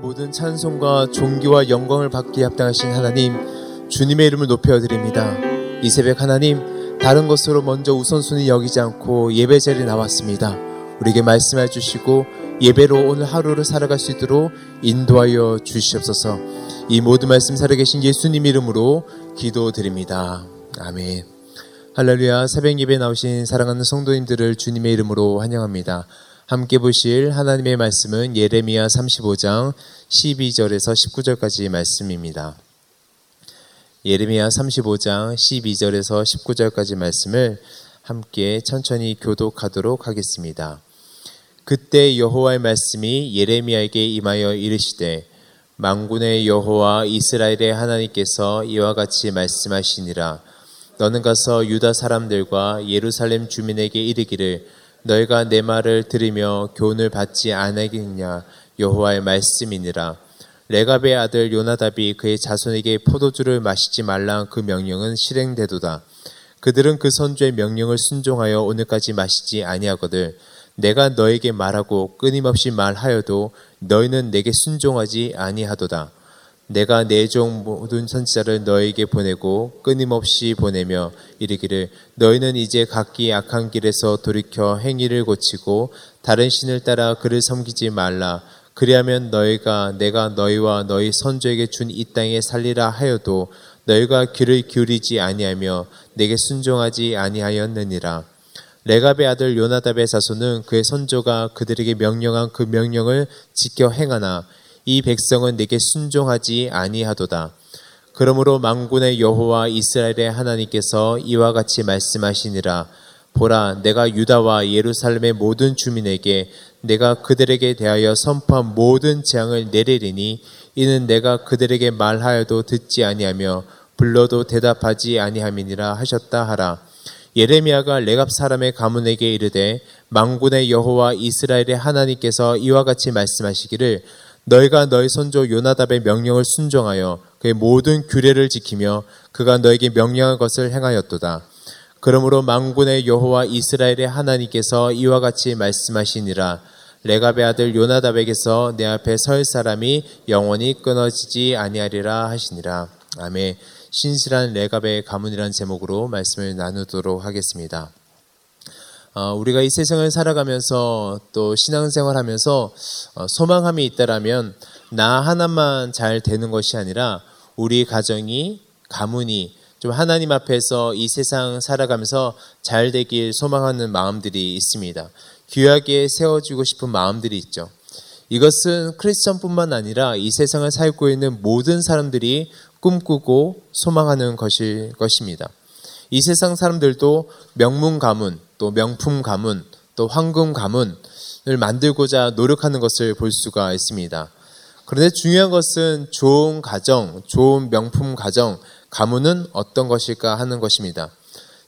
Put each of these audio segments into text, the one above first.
모든 찬송과 존귀와 영광을 받기에 합당하신 하나님, 주님의 이름을 높여드립니다. 이 새벽 하나님, 다른 것으로 먼저 우선순위 여기지 않고 예배 자리에 나왔습니다. 우리에게 말씀해 주시고 예배로 오늘 하루를 살아갈 수 있도록 인도하여 주시옵소서. 이 모든 말씀 살아계신 예수님 이름으로 기도드립니다. 아멘. 할렐루야 새벽 예배 나오신 사랑하는 성도님들을 주님의 이름으로 환영합니다. 함께 보실 하나님의 말씀은 예레미야 35장 12절에서 19절까지 말씀입니다. 예레미야 35장 12절에서 19절까지 말씀을 함께 천천히 교독하도록 하겠습니다. 그때 여호와의 말씀이 예레미야에게 임하여 이르시되 망군의 여호와 이스라엘의 하나님께서 이와 같이 말씀하시니라 너는 가서 유다 사람들과 예루살렘 주민에게 이르기를 너희가 내 말을 들으며 교훈을 받지 않으겠냐? 여호와의 말씀이니라. 레갑의 아들 요나답이 그의 자손에게 포도주를 마시지 말라 그 명령은 실행되도다. 그들은 그 선주의 명령을 순종하여 오늘까지 마시지 아니하거들 내가 너에게 말하고 끊임없이 말하여도 너희는 내게 순종하지 아니하도다 내가 내 종 모든 선지자를 너에게 보내고 끊임없이 보내며 이르기를 너희는 이제 각기 악한 길에서 돌이켜 행위를 고치고 다른 신을 따라 그를 섬기지 말라. 그리하면 너희가 내가 너희와 너희 선조에게 준 이 땅에 살리라 하여도 너희가 귀를 기울이지 아니하며 내게 순종하지 아니하였느니라. 레갑의 아들 요나답의 자손은 그의 선조가 그들에게 명령한 그 명령을 지켜 행하나 이 백성은 내게 순종하지 아니하도다. 그러므로 망군의 여호와 이스라엘의 하나님께서 이와 같이 말씀하시니라 보라 내가 유다와 예루살렘의 모든 주민에게 내가 그들에게 대하여 선포한 모든 재앙을 내리리니 이는 내가 그들에게 말하여도 듣지 아니하며 불러도 대답하지 아니함이니라 하셨다 하라 예레미야가 레갑 사람의 가문에게 이르되 망군의 여호와 이스라엘의 하나님께서 이와 같이 말씀하시기를 너희가 너희 선조 요나답의 명령을 순종하여 그의 모든 규례를 지키며 그가 너에게 명령한 것을 행하였도다. 그러므로 망군의 여호와 이스라엘의 하나님께서 이와 같이 말씀하시니라 레갑의 아들 요나답에게서 내 앞에 설 사람이 영원히 끊어지지 아니하리라 하시니라. 아멘. 신실한 레갑의 가문이라는 제목으로 말씀을 나누도록 하겠습니다. 어, 우리가 이 세상을 살아가면서 또 신앙생활 하면서 어, 소망함이 있다라면 나 하나만 잘 되는 것이 아니라 우리 가정이, 가문이 좀 하나님 앞에서 이 세상 살아가면서 잘 되길 소망하는 마음들이 있습니다. 귀하게 세워주고 싶은 마음들이 있죠. 이것은 크리스천뿐만 아니라 이 세상을 살고 있는 모든 사람들이 꿈꾸고 소망하는 것일 것입니다. 이 세상 사람들도 명문 가문, 또 명품 가문, 또 황금 가문을 만들고자 노력하는 것을 볼 수가 있습니다. 그런데 중요한 것은 좋은 가정, 좋은 명품 가정, 가문은 어떤 것일까 하는 것입니다.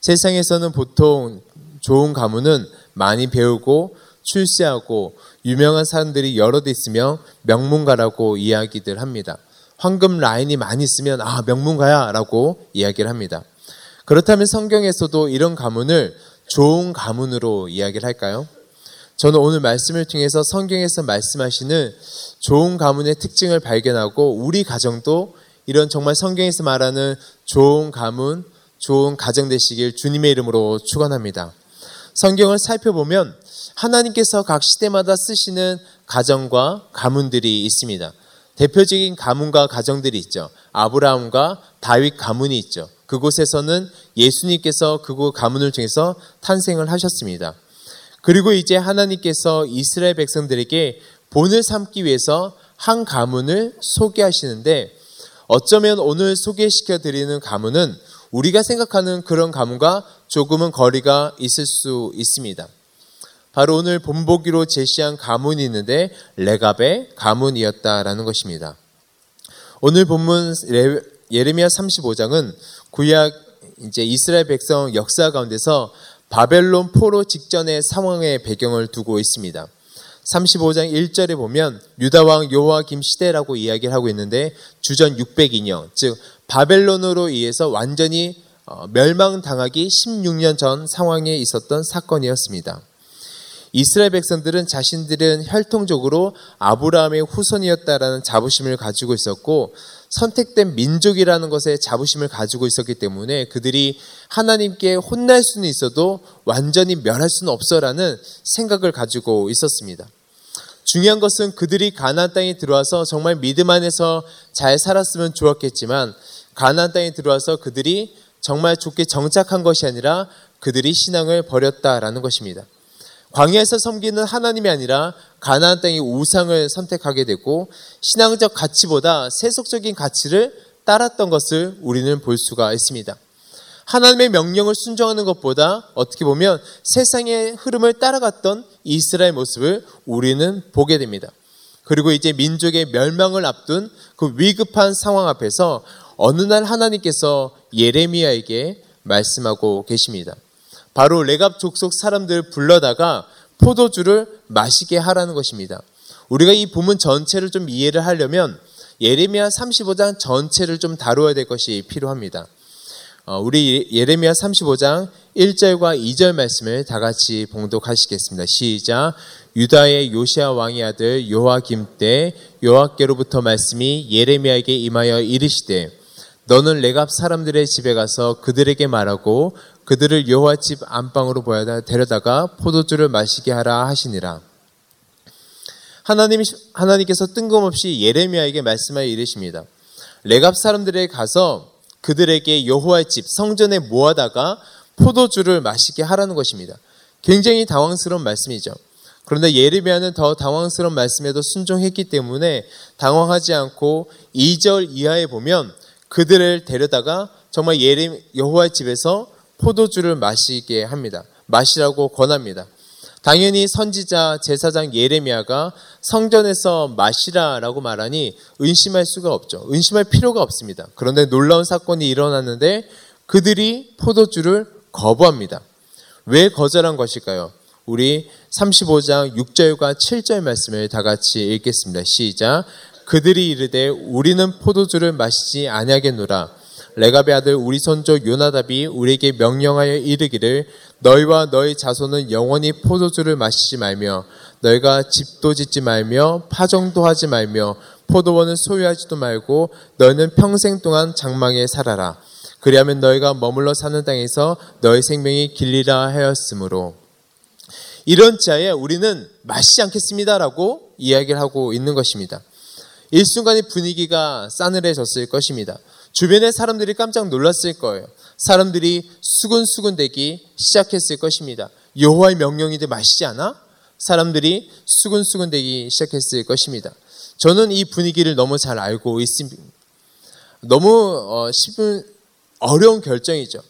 세상에서는 보통 좋은 가문은 많이 배우고 출세하고 유명한 사람들이 여러 대 있으며 명문가라고 이야기들 합니다. 황금 라인이 많이 있으면 아 명문가야라고 이야기를 합니다. 그렇다면 성경에서도 이런 가문을 좋은 가문으로 이야기를 할까요? 저는 오늘 말씀을 통해서 성경에서 말씀하시는 좋은 가문의 특징을 발견하고 우리 가정도 이런 정말 성경에서 말하는 좋은 가문, 좋은 가정 되시길 주님의 이름으로 축원합니다. 성경을 살펴보면 하나님께서 각 시대마다 쓰시는 가정과 가문들이 있습니다. 대표적인 가문과 가정들이 있죠. 아브라함과 다윗 가문이 있죠. 그곳에서는 예수님께서 그곳 가문을 통해서 탄생을 하셨습니다. 그리고 이제 하나님께서 이스라엘 백성들에게 본을 삼기 위해서 한 가문을 소개하시는데 어쩌면 오늘 소개시켜 드리는 가문은 우리가 생각하는 그런 가문과 조금은 거리가 있을 수 있습니다. 바로 오늘 본보기로 제시한 가문이 있는데 레갑의 가문이었다라는 것입니다. 오늘 본문 예레미야 35장은 구약 이제 이스라엘 백성 역사 가운데서 바벨론 포로 직전의 상황의 배경을 두고 있습니다. 35장 1절에 보면 유다 왕 요아김 시대라고 이야기를 하고 있는데 주전 602년 즉 바벨론으로 의해서 완전히 어, 멸망당하기 16년 전 상황에 있었던 사건이었습니다. 이스라엘 백성들은 자신들은 혈통적으로 아브라함의 후손이었다라는 자부심을 가지고 있었고 선택된 민족이라는 것에 자부심을 가지고 있었기 때문에 그들이 하나님께 혼날 수는 있어도 완전히 멸할 수는 없어라는 생각을 가지고 있었습니다. 중요한 것은 그들이 가나안 땅에 들어와서 정말 믿음 안에서 잘 살았으면 좋았겠지만 가나안 땅에 들어와서 그들이 정말 좋게 정착한 것이 아니라 그들이 신앙을 버렸다라는 것입니다. 광야에서 섬기는 하나님이 아니라 가나안 땅의 우상을 선택하게 되고 신앙적 가치보다 세속적인 가치를 따랐던 것을 우리는 볼 수가 있습니다. 하나님의 명령을 순종하는 것보다 어떻게 보면 세상의 흐름을 따라갔던 이스라엘 모습을 우리는 보게 됩니다. 그리고 이제 민족의 멸망을 앞둔 그 위급한 상황 앞에서 어느 날 하나님께서 예레미야에게 말씀하고 계십니다. 바로 레갑 족속 사람들을 불러다가 포도주를 마시게 하라는 것입니다. 우리가 이 본문 전체를 좀 이해를 하려면 예레미야 35장 전체를 좀 다루어야 될 것이 필요합니다. 어, 우리 예레미야 35장 1절과 2절 말씀을 다 같이 봉독하시겠습니다. 시작. 유다의 요시아 왕의 아들 요아김 때 요아께로부터 말씀이 예레미야에게 임하여 이르시되 너는 레갑 사람들의 집에 가서 그들에게 말하고 그들을 여호와 집 안방으로 보여다 데려다가 포도주를 마시게 하라 하시니라. 하나님 하나님께서 뜬금없이 예레미야에게 말씀하여 이르십니다. 레갑 사람들에 가서 그들에게 여호와의 집 성전에 모아다가 포도주를 마시게 하라는 것입니다. 굉장히 당황스러운 말씀이죠. 그런데 예레미야는 더 당황스러운 말씀에도 순종했기 때문에 당황하지 않고 2절 이하에 보면 그들을 데려다가 정말 예레 여호와의 집에서 포도주를 마시게 합니다. 마시라고 권합니다. 당연히 선지자 제사장 예레미야가 성전에서 마시라라고 말하니 의심할 수가 없죠. 의심할 필요가 없습니다. 그런데 놀라운 사건이 일어났는데 그들이 포도주를 거부합니다. 왜 거절한 것일까요? 우리 35장 6절과 7절 말씀을 다 같이 읽겠습니다. 시작. 그들이 이르되 우리는 포도주를 마시지 아니하겠노라. 레갑의 아들 우리 손조 요나답이 우리에게 명령하여 이르기를 너희와 너희 자손은 영원히 포도주를 마시지 말며 너희가 집도 짓지 말며 파종도 하지 말며 포도원을 소유하지도 말고 너희는 평생 동안 장망에 살아라. 그리하면 너희가 머물러 사는 땅에서 너희 생명이 길리라 하였으므로 이런 자에 우리는 마시지 않겠습니다라고 이야기를 하고 있는 것입니다. 일순간의 분위기가 싸늘해졌을 것입니다. 주변의 사람들이 깜짝 놀랐을 거예요. 사람들이 수근수근대기 시작했을 것입니다. 여호와의 명령인데 마시지 않아? 사람들이 수근수근대기 시작했을 것입니다. 저는 이 분위기를 너무 잘 알고 있습니다. 너무 어, 쉽은 어려운 결정이죠.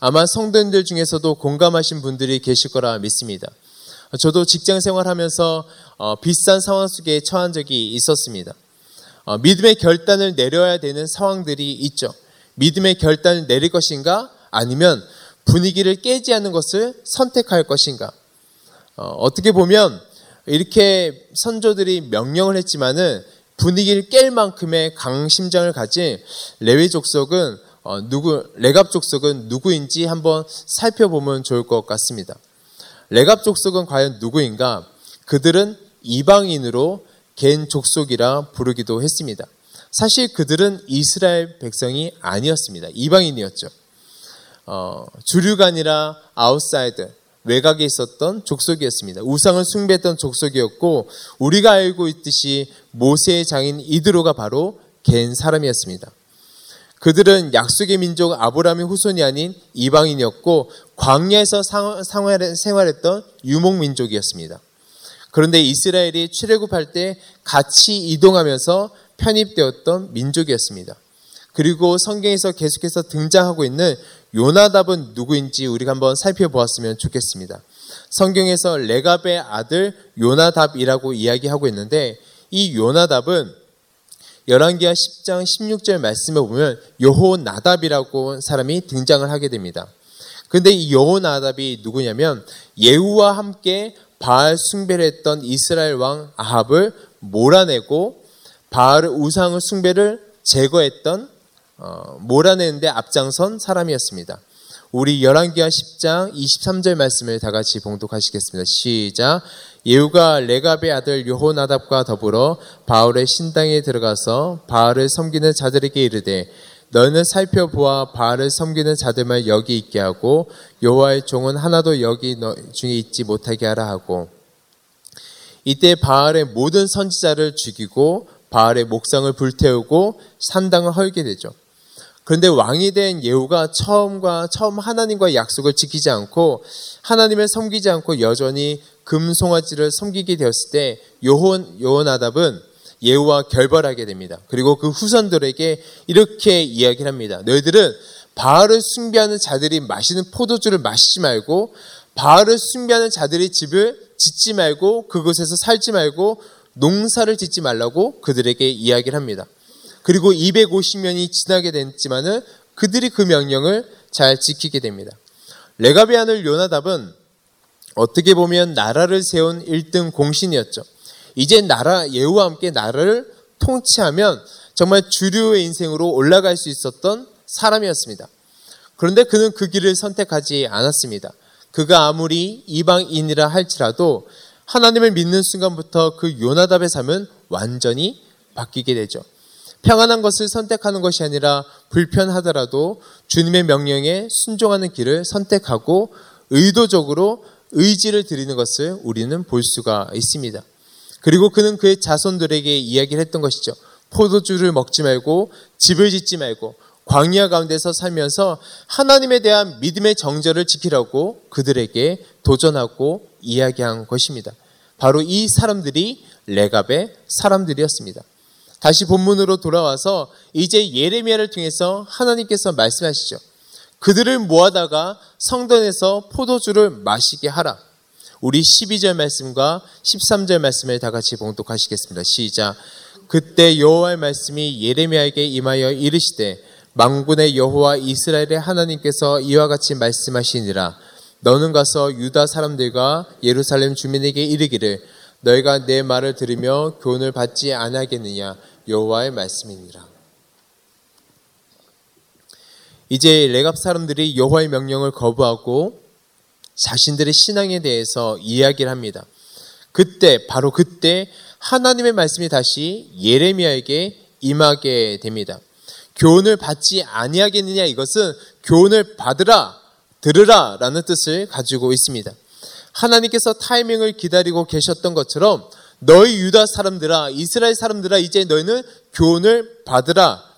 아마 성도님들 중에서도 공감하신 분들이 계실 거라 믿습니다. 저도 직장 생활하면서 어, 비싼 상황 속에 처한 적이 있었습니다. 어, 믿음의 결단을 내려야 되는 상황들이 있죠. 믿음의 결단을 내릴 것인가? 아니면 분위기를 깨지 않는 것을 선택할 것인가? 어, 떻게 보면 이렇게 선조들이 명령을 했지만은 분위기를 깰 만큼의 강심장을 가진 레위 족속은 어, 누구 레갑 족속은 누구인지 한번 살펴보면 좋을 것 같습니다. 레갑 족속은 과연 누구인가? 그들은 이방인으로 겐 족속이라 부르기도 했습니다. 사실 그들은 이스라엘 백성이 아니었습니다. 이방인이었죠. 어, 주류가 아니라 아웃사이드, 외곽에 있었던 족속이었습니다. 우상을 숭배했던 족속이었고 우리가 알고 있듯이 모세의 장인 이드로가 바로 겐 사람이었습니다. 그들은 약속의 민족 아브라함의 후손이 아닌 이방인이었고 광야에서 생활했던 유목 민족이었습니다. 그런데 이스라엘이 출애굽할 때 같이 이동하면서 편입되었던 민족이었습니다. 그리고 성경에서 계속해서 등장하고 있는 요나답은 누구인지 우리가 한번 살펴보았으면 좋겠습니다. 성경에서 레갑의 아들 요나답이라고 이야기하고 있는데 이 요나답은 열왕기하 10장 16절 말씀에 보면 여호나답이라고 사람이 등장을 하게 됩니다. 근데 이 여호나답이 누구냐면 예후와 함께 바알 숭배를 했던 이스라엘 왕 아합을 몰아내고 바알 우상의 숭배를 제거했던 어, 몰아내는데 앞장선 사람이었습니다. 우리 열왕기하 10장 23절 말씀을 다 같이 봉독하시겠습니다. 시작. 예후가 레갑의 아들 요호나답과 더불어 바울의 신당에 들어가서 바알을 섬기는 자들에게 이르되 너는 살펴보아 바알을 섬기는 자들만 여기 있게 하고 여호와의 종은 하나도 여기 너 중에 있지 못하게 하라 하고 이때 바알의 모든 선지자를 죽이고 바알의 목상을 불태우고 산당을 헐게 되죠. 그런데 왕이 된 예후가 처음과 처음 하나님과 약속을 지키지 않고 하나님을 섬기지 않고 여전히 금송아지를 섬기게 되었을 때 요혼 요호나답은 예후와 결벌하게 됩니다. 그리고 그 후손들에게 이렇게 이야기를 합니다. 너희들은 바알을 숭배하는 자들이 마시는 포도주를 마시지 말고 바알을 숭배하는 자들이 집을 짓지 말고 그곳에서 살지 말고 농사를 짓지 말라고 그들에게 이야기를 합니다. 그리고 250년이 지나게 됐지만은 그들이 그 명령을 잘 지키게 됩니다. 레가베 아들 요나답은 어떻게 보면 나라를 세운 1등 공신이었죠. 이제 나라 예후와 함께 나라를 통치하면 정말 주류의 인생으로 올라갈 수 있었던 사람이었습니다. 그런데 그는 그 길을 선택하지 않았습니다. 그가 아무리 이방인이라 할지라도 하나님을 믿는 순간부터 그 요나답의 삶은 완전히 바뀌게 되죠. 평안한 것을 선택하는 것이 아니라 불편하더라도 주님의 명령에 순종하는 길을 선택하고 의도적으로 의지를 드리는 것을 우리는 볼 수가 있습니다. 그리고 그는 그의 자손들에게 이야기를 했던 것이죠. 포도주를 먹지 말고 집을 짓지 말고 광야 가운데서 살면서 하나님에 대한 믿음의 정절을 지키라고 그들에게 도전하고 이야기한 것입니다. 바로 이 사람들이 레갑의 사람들이었습니다. 다시 본문으로 돌아와서 이제 예레미야를 통해서 하나님께서 말씀하시죠. 그들을 모아다가 성전에서 포도주를 마시게 하라. 우리 12절 말씀과 13절 말씀을 다 같이 봉독하시겠습니다. 시작. 그때 여호와의 말씀이 예레미야에게 임하여 이르시되 망군의 여호와 이스라엘의 하나님께서 이와 같이 말씀하시니라. 너는 가서 유다 사람들과 예루살렘 주민에게 이르기를 너희가 내 말을 들으며 교훈을 받지 아니하겠느냐 여호와의 말씀이니라. 이제 레갑 사람들이 여호와의 명령을 거부하고 자신들의 신앙에 대해서 이야기를 합니다. 그때 바로 그때 하나님의 말씀이 다시 예레미야에게 임하게 됩니다. 교훈을 받지 아니하겠느냐 이것은 교훈을 받으라 들으라 라는 뜻을 가지고 있습니다. 하나님께서 타이밍을 기다리고 계셨던 것처럼 너희 유다 사람들아 이스라엘 사람들아 이제 너희는 교훈을 받으라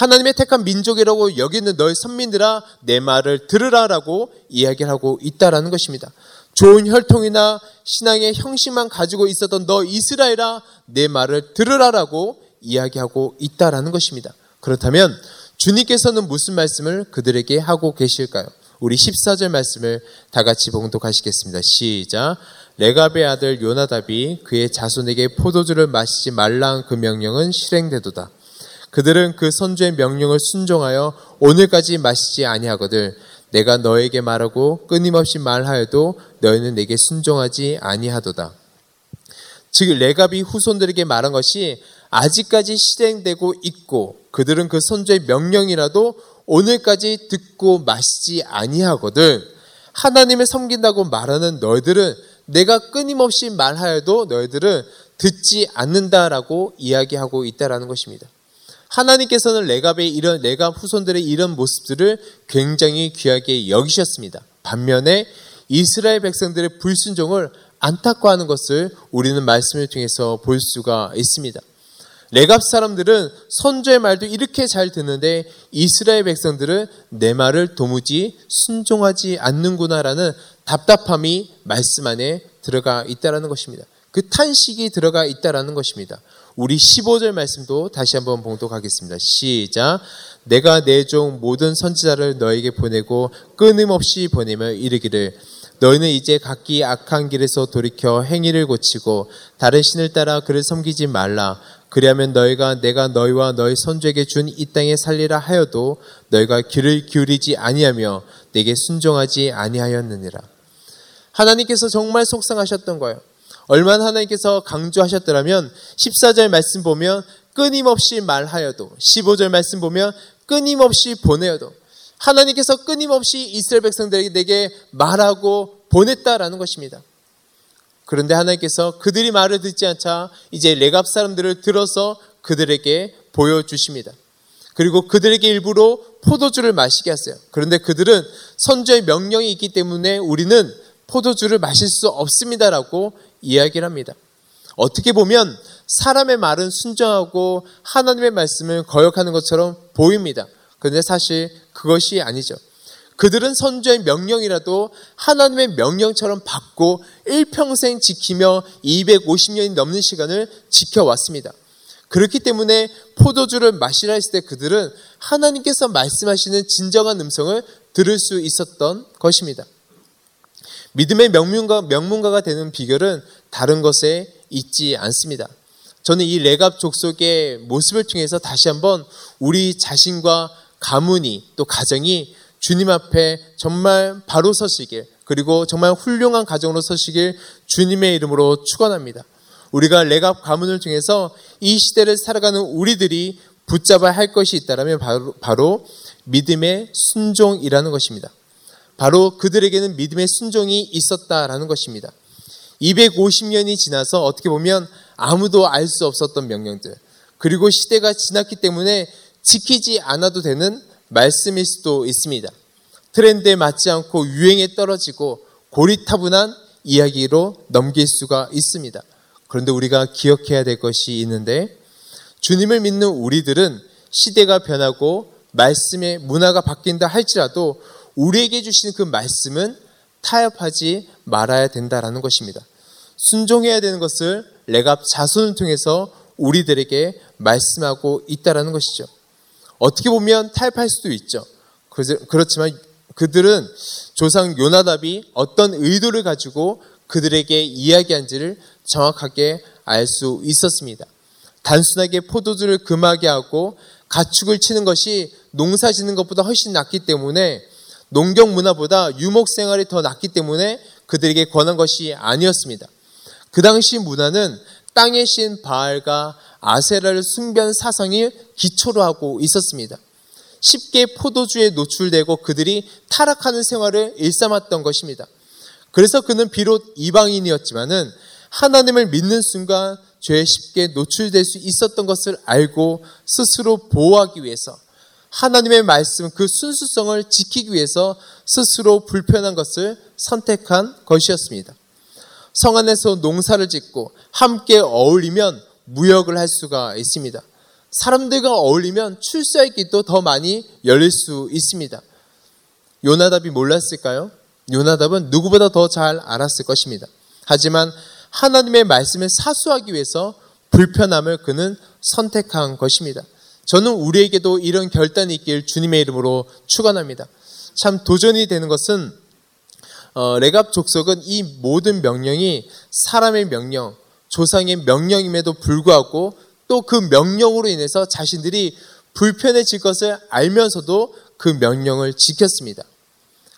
하나님의 택한 민족이라고 여기는 너희 선민들아 내 말을 들으라라고 이야기를 하고 있다라는 것입니다. 좋은 혈통이나 신앙의 형식만 가지고 있었던 너 이스라엘아 내 말을 들으라라고 이야기하고 있다라는 것입니다. 그렇다면 주님께서는 무슨 말씀을 그들에게 하고 계실까요? 우리 14절 말씀을 다 같이 봉독하시겠습니다. 시작. 레갑의 아들 요나답이 그의 자손에게 포도주를 마시지 말라는 그 명령은 실행되도다. 그들은 그 선주의 명령을 순종하여 오늘까지 마시지 아니하거들 내가 너에게 말하고 끊임없이 말하여도 너희는 내게 순종하지 아니하도다. 즉 레갑이 후손들에게 말한 것이 아직까지 실행되고 있고 그들은 그 선주의 명령이라도 오늘까지 듣고 마시지 아니하거든 하나님을 섬긴다고 말하는 너희들은 내가 끊임없이 말하여도 너희들은 듣지 않는다라고 이야기하고 있다라는 것입니다. 하나님께서는 레갑의 이런 레갑 후손들의 이런 모습들을 굉장히 귀하게 여기셨습니다. 반면에 이스라엘 백성들의 불순종을 안타까워하는 것을 우리는 말씀을 통해서 볼 수가 있습니다. 레갑 사람들은 선조의 말도 이렇게 잘 듣는데 이스라엘 백성들은 내 말을 도무지 순종하지 않는구나라는 답답함이 말씀 안에 들어가 있다라는 것입니다. 그 탄식이 들어가 있다라는 것입니다. 우리 15절 말씀도 다시 한번 봉독하겠습니다. 시작. 내가 내 종 모든 선지자를 너에게 보내고 끊임없이 보내며 이르기를 너희는 이제 각기 악한 길에서 돌이켜 행위를 고치고 다른 신을 따라 그를 섬기지 말라. 그리하면 너희가 내가 너희와 너희 선조에게 준 이 땅에 살리라 하여도 너희가 귀를 기울이지 아니하며 내게 순종하지 아니하였느니라. 하나님께서 정말 속상하셨던 거예요. 얼마나 하나님께서 강조하셨더라면 14절 말씀 보면 끊임없이 말하여도 15절 말씀 보면 끊임없이 보내어도 하나님께서 끊임없이 이스라엘 백성들에게 말하고 보냈다라는 것입니다. 그런데 하나님께서 그들이 말을 듣지 않자 이제 레갑 사람들을 들어서 그들에게 보여주십니다. 그리고 그들에게 일부러 포도주를 마시게 하세요. 그런데 그들은 선조의 명령이 있기 때문에 우리는 포도주를 마실 수 없습니다라고 이야기를 합니다. 어떻게 보면 사람의 말은 순정하고 하나님의 말씀을 거역하는 것처럼 보입니다. 그런데 사실 그것이 아니죠. 그들은 선조의 명령이라도 하나님의 명령처럼 받고 일평생 지키며 250년이 넘는 시간을 지켜왔습니다. 그렇기 때문에 포도주를 마시라 했을 때 그들은 하나님께서 말씀하시는 진정한 음성을 들을 수 있었던 것입니다. 믿음의 명문가, 명문가가 되는 비결은 다른 것에 있지 않습니다. 저는 이 레갑 족속의 모습을 통해서 다시 한번 우리 자신과 가문이 또 가정이 주님 앞에 정말 바로 서시길 그리고 정말 훌륭한 가정으로 서시길 주님의 이름으로 축원합니다. 우리가 레갑 가문을 통해서 이 시대를 살아가는 우리들이 붙잡아야 할 것이 있다면 바로, 바로 믿음의 순종이라는 것입니다. 바로 그들에게는 믿음의 순종이 있었다라는 것입니다. 250년이 지나서 어떻게 보면 아무도 알 수 없었던 명령들, 그리고 시대가 지났기 때문에 지키지 않아도 되는 말씀일 수도 있습니다. 트렌드에 맞지 않고 유행에 떨어지고 고리타분한 이야기로 넘길 수가 있습니다. 그런데 우리가 기억해야 될 것이 있는데 주님을 믿는 우리들은 시대가 변하고 말씀의 문화가 바뀐다 할지라도 우리에게 주시는 그 말씀은 타협하지 말아야 된다라는 것입니다. 순종해야 되는 것을 레갑 자손을 통해서 우리들에게 말씀하고 있다라는 것이죠. 어떻게 보면 타협할 수도 있죠. 그렇지만 그들은 조상 요나답이 어떤 의도를 가지고 그들에게 이야기한지를 정확하게 알 수 있었습니다. 단순하게 포도주를 금하게 하고 가축을 치는 것이 농사 짓는 것보다 훨씬 낫기 때문에 농경 문화보다 유목 생활이 더 낫기 때문에 그들에게 권한 것이 아니었습니다. 그 당시 문화는 땅의 신 바알과 아세라를 숭배한 사상이 기초로 하고 있었습니다. 쉽게 포도주에 노출되고 그들이 타락하는 생활을 일삼았던 것입니다. 그래서 그는 비록 이방인이었지만은 하나님을 믿는 순간 죄에 쉽게 노출될 수 있었던 것을 알고 스스로 보호하기 위해서 하나님의 말씀 그 순수성을 지키기 위해서 스스로 불편한 것을 선택한 것이었습니다. 성 안에서 농사를 짓고 함께 어울리면 무역을 할 수가 있습니다. 사람들과 어울리면 출세의 길도 더 많이 열릴 수 있습니다. 요나답이 몰랐을까요? 요나답은 누구보다 더 잘 알았을 것입니다. 하지만 하나님의 말씀을 사수하기 위해서 불편함을 그는 선택한 것입니다. 저는 우리에게도 이런 결단이 있길 주님의 이름으로 축원합니다. 참 도전이 되는 것은 어, 레갑 족속은 이 모든 명령이 사람의 명령, 조상의 명령임에도 불구하고 또 그 명령으로 인해서 자신들이 불편해질 것을 알면서도 그 명령을 지켰습니다.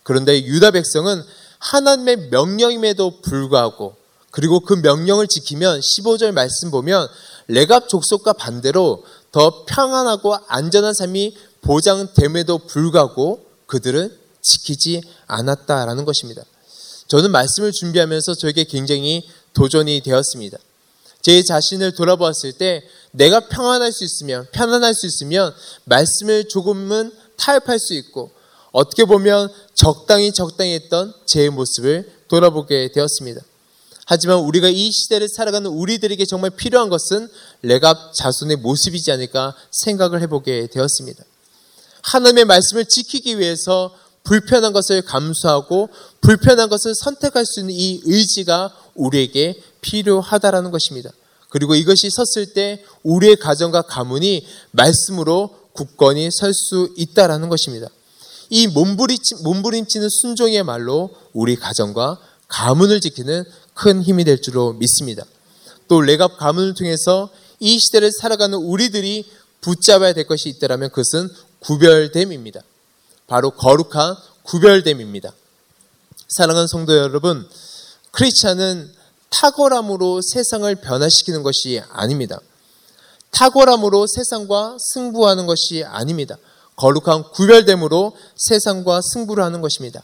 그런데 유다 백성은 하나님의 명령임에도 불구하고 그리고 그 명령을 지키면 15절 말씀 보면 레갑 족속과 반대로 더 평안하고 안전한 삶이 보장됨에도 불구하고 그들은 지키지 않았다라는 것입니다. 저는 말씀을 준비하면서 저에게 굉장히 도전이 되었습니다. 제 자신을 돌아보았을 때 내가 평안할 수 있으면, 편안할 수 있으면 말씀을 조금은 타협할 수 있고 어떻게 보면 적당히 적당히 했던 제 모습을 돌아보게 되었습니다. 하지만 우리가 이 시대를 살아가는 우리들에게 정말 필요한 것은 레갑 자손의 모습이지 않을까 생각을 해보게 되었습니다. 하나님의 말씀을 지키기 위해서 불편한 것을 감수하고 불편한 것을 선택할 수 있는 이 의지가 우리에게 필요하다라는 것입니다. 그리고 이것이 섰을 때 우리의 가정과 가문이 말씀으로 굳건히 설 수 있다라는 것입니다. 이 몸부림치, 몸부림치는 순종의 말로 우리 가정과 가문을 지키는 큰 힘이 될 줄로 믿습니다. 또 레갑 가문을 통해서 이 시대를 살아가는 우리들이 붙잡아야 될 것이 있다면 그것은 구별됨입니다. 바로 거룩한 구별됨입니다. 사랑하는 성도 여러분, 크리스찬은 탁월함으로 세상을 변화시키는 것이 아닙니다. 탁월함으로 세상과 승부하는 것이 아닙니다. 거룩한 구별됨으로 세상과 승부를 하는 것입니다.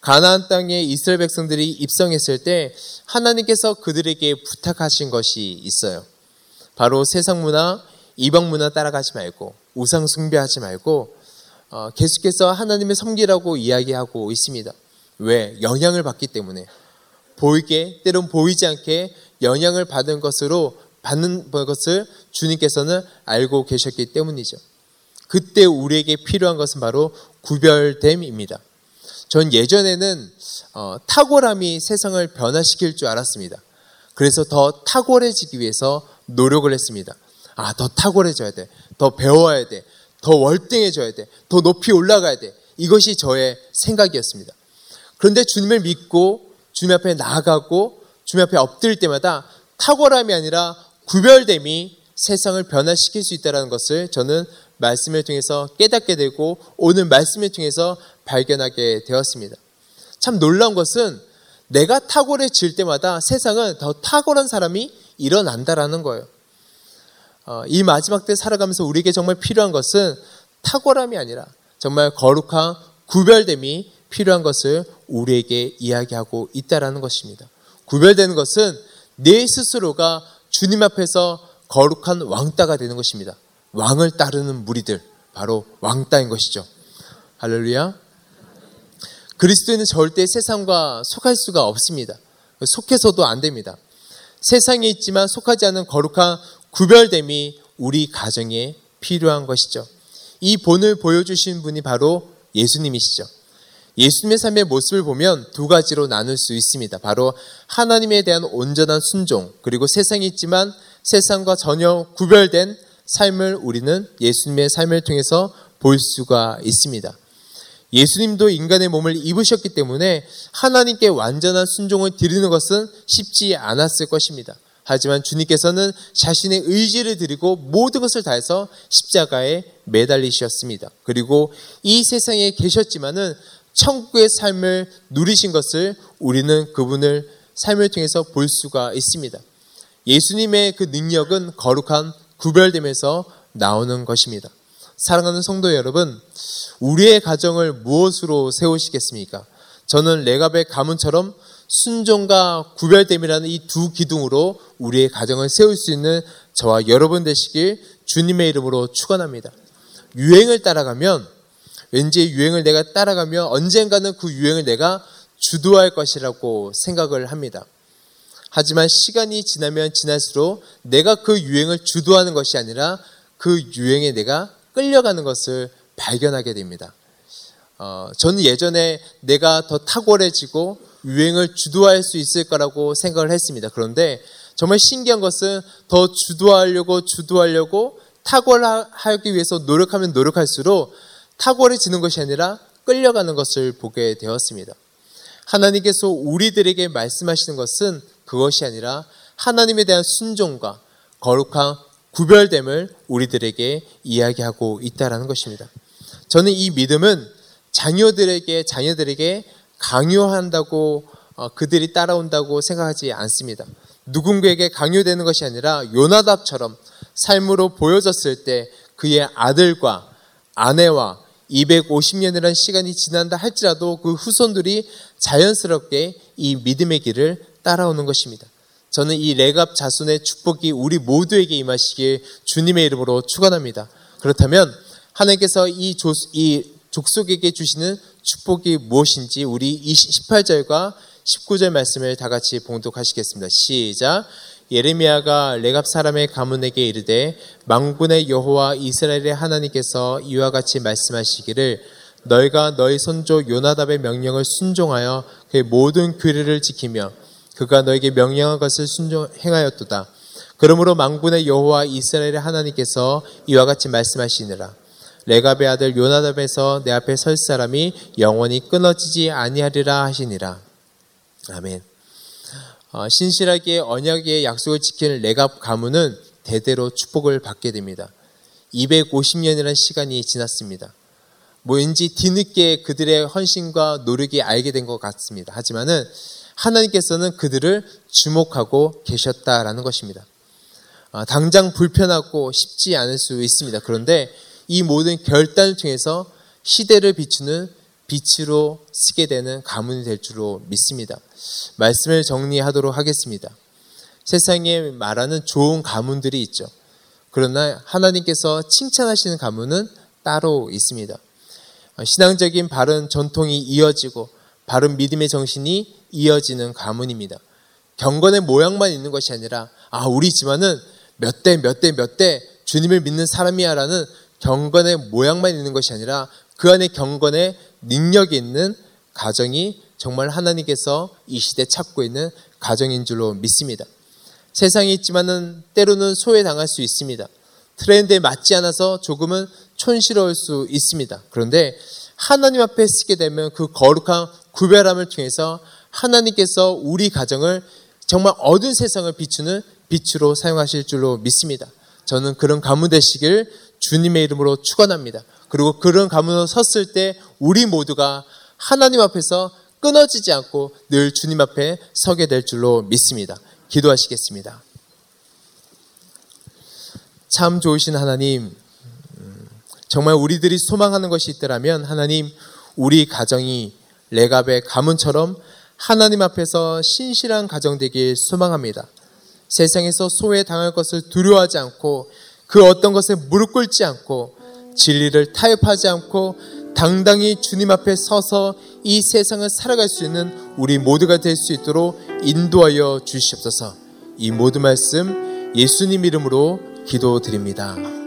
가나안 땅에 이스라엘 백성들이 입성했을 때 하나님께서 그들에게 부탁하신 것이 있어요. 바로 세상 문화, 이방 문화 따라가지 말고 우상 숭배하지 말고 어, 계속해서 하나님의 섬기라고 이야기하고 있습니다. 왜? 영향을 받기 때문에 보이게 때론 보이지 않게 영향을 받은 것으로 받는 것을 주님께서는 알고 계셨기 때문이죠. 그때 우리에게 필요한 것은 바로 구별됨입니다. 전 예전에는 어, 탁월함이 세상을 변화시킬 줄 알았습니다. 그래서 더 탁월해지기 위해서 노력을 했습니다. 아, 더 탁월해져야 돼. 더 배워야 돼. 더 월등해져야 돼. 더 높이 올라가야 돼. 이것이 저의 생각이었습니다. 그런데 주님을 믿고 주님 앞에 나아가고 주님 앞에 엎드릴 때마다 탁월함이 아니라 구별됨이 세상을 변화시킬 수 있다는 것을 저는 말씀을 통해서 깨닫게 되고 오늘 말씀을 통해서 발견하게 되었습니다. 참 놀라운 것은 내가 탁월해질 때마다 세상은 더 탁월한 사람이 일어난다라는 거예요. 어, 이 마지막 때 살아가면서 우리에게 정말 필요한 것은 탁월함이 아니라 정말 거룩한 구별됨이 필요한 것을 우리에게 이야기하고 있다라는 것입니다. 구별되는 것은 내 스스로가 주님 앞에서 거룩한 왕따가 되는 것입니다. 왕을 따르는 무리들, 바로 왕따인 것이죠. 할렐루야. 그리스도인은 절대 세상과 속할 수가 없습니다. 속해서도 안 됩니다. 세상에 있지만 속하지 않은 거룩한 구별됨이 우리 가정에 필요한 것이죠. 이 본을 보여주신 분이 바로 예수님이시죠. 예수님의 삶의 모습을 보면 두 가지로 나눌 수 있습니다. 바로 하나님에 대한 온전한 순종, 그리고 세상에 있지만 세상과 전혀 구별된 삶을 우리는 예수님의 삶을 통해서 볼 수가 있습니다. 예수님도 인간의 몸을 입으셨기 때문에 하나님께 완전한 순종을 드리는 것은 쉽지 않았을 것입니다. 하지만 주님께서는 자신의 의지를 드리고 모든 것을 다해서 십자가에 매달리셨습니다. 그리고 이 세상에 계셨지만은 천국의 삶을 누리신 것을 우리는 그분을 삶을 통해서 볼 수가 있습니다. 예수님의 그 능력은 거룩한 구별됨에서 나오는 것입니다. 사랑하는 성도 여러분, 우리의 가정을 무엇으로 세우시겠습니까? 저는 레갑의 가문처럼 순종과 구별됨이라는 이 두 기둥으로 우리의 가정을 세울 수 있는 저와 여러분 되시길 주님의 이름으로 축원합니다. 유행을 따라가면 왠지 유행을 내가 따라가면 언젠가는 그 유행을 내가 주도할 것이라고 생각을 합니다. 하지만 시간이 지나면 지날수록 내가 그 유행을 주도하는 것이 아니라 그 유행에 내가 끌려가는 것을 발견하게 됩니다. 어, 저는 예전에 내가 더 탁월해지고 유행을 주도할 수 있을 거라고 생각을 했습니다. 그런데 정말 신기한 것은 더 주도하려고 주도하려고 탁월하기 위해서 노력하면 노력할수록 탁월해지는 것이 아니라 끌려가는 것을 보게 되었습니다. 하나님께서 우리들에게 말씀하시는 것은 그것이 아니라 하나님에 대한 순종과 거룩한 구별됨을 우리들에게 이야기하고 있다라는 것입니다. 저는 이 믿음은 자녀들에게 자녀들에게 강요한다고 어, 그들이 따라온다고 생각하지 않습니다. 누군가에게 강요되는 것이 아니라 요나답처럼 삶으로 보여졌을 때 그의 아들과 아내와 250년이라는 시간이 지난다 할지라도 그 후손들이 자연스럽게 이 믿음의 길을 따라오는 것입니다. 저는 이 레갑 자손의 축복이 우리 모두에게 임하시길 주님의 이름으로 축원합니다. 그렇다면 하나님께서 이, 조, 이 족속에게 주시는 축복이 무엇인지 우리 18절과 19절 말씀을 다 같이 봉독하시겠습니다. 시작. 예레미야가 레갑 사람의 가문에게 이르되 망군의 여호와 이스라엘의 하나님께서 이와 같이 말씀하시기를 너희가 너희 손조 요나답의 명령을 순종하여 그의 모든 규례를 지키며 그가 너에게 명령한 것을 순종 행하였도다. 그러므로 망군의 여호와 이스라엘의 하나님께서 이와 같이 말씀하시니라. 레갑의 아들 요나답에서 내 앞에 설 사람이 영원히 끊어지지 아니하리라 하시니라. 아멘. 어, 신실하게 언약의 약속을 지키는 레갑 가문은 대대로 축복을 받게 됩니다. 250년이라는 시간이 지났습니다. 뭐 왠지 뒤늦게 그들의 헌신과 노력이 알게 된 것 같습니다. 하지만은 하나님께서는 그들을 주목하고 계셨다라는 것입니다. 어, 당장 불편하고 쉽지 않을 수 있습니다. 그런데 이 모든 결단을 통해서 시대를 비추는 빛으로 쓰게 되는 가문이 될 줄로 믿습니다. 말씀을 정리하도록 하겠습니다. 세상에 말하는 좋은 가문들이 있죠. 그러나 하나님께서 칭찬하시는 가문은 따로 있습니다. 신앙적인 바른 전통이 이어지고 바른 믿음의 정신이 이어지는 가문입니다. 경건의 모양만 있는 것이 아니라 아 우리 집안은 몇 대 몇 대 몇 대 주님을 믿는 사람이야라는 경건의 모양만 있는 것이 아니라 그 안에 경건의 능력이 있는 가정이 정말 하나님께서 이 시대 찾고 있는 가정인 줄로 믿습니다. 세상에 있지만은 때로는 소외당할 수 있습니다. 트렌드에 맞지 않아서 조금은 촌스러울 수 있습니다. 그런데 하나님 앞에 쓰게 되면 그 거룩한 구별함을 통해서 하나님께서 우리 가정을 정말 어두운 세상을 비추는 빛으로 사용하실 줄로 믿습니다. 저는 그런 가문 되시길 주님의 이름으로 축원합니다. 그리고 그런 가문으로 섰을 때 우리 모두가 하나님 앞에서 끊어지지 않고 늘 주님 앞에 서게 될 줄로 믿습니다. 기도하시겠습니다. 참 좋으신 하나님, 음, 정말 우리들이 소망하는 것이 있더라면 하나님, 우리 가정이 레갑의 가문처럼 하나님 앞에서 신실한 가정 되길 소망합니다. 세상에서 소외당할 것을 두려워하지 않고 그 어떤 것에 무릎 꿇지 않고 진리를 타협하지 않고 당당히 주님 앞에 서서 이 세상을 살아갈 수 있는 우리 모두가 될 수 있도록 인도하여 주시옵소서. 이 모든 말씀 예수님 이름으로 기도드립니다.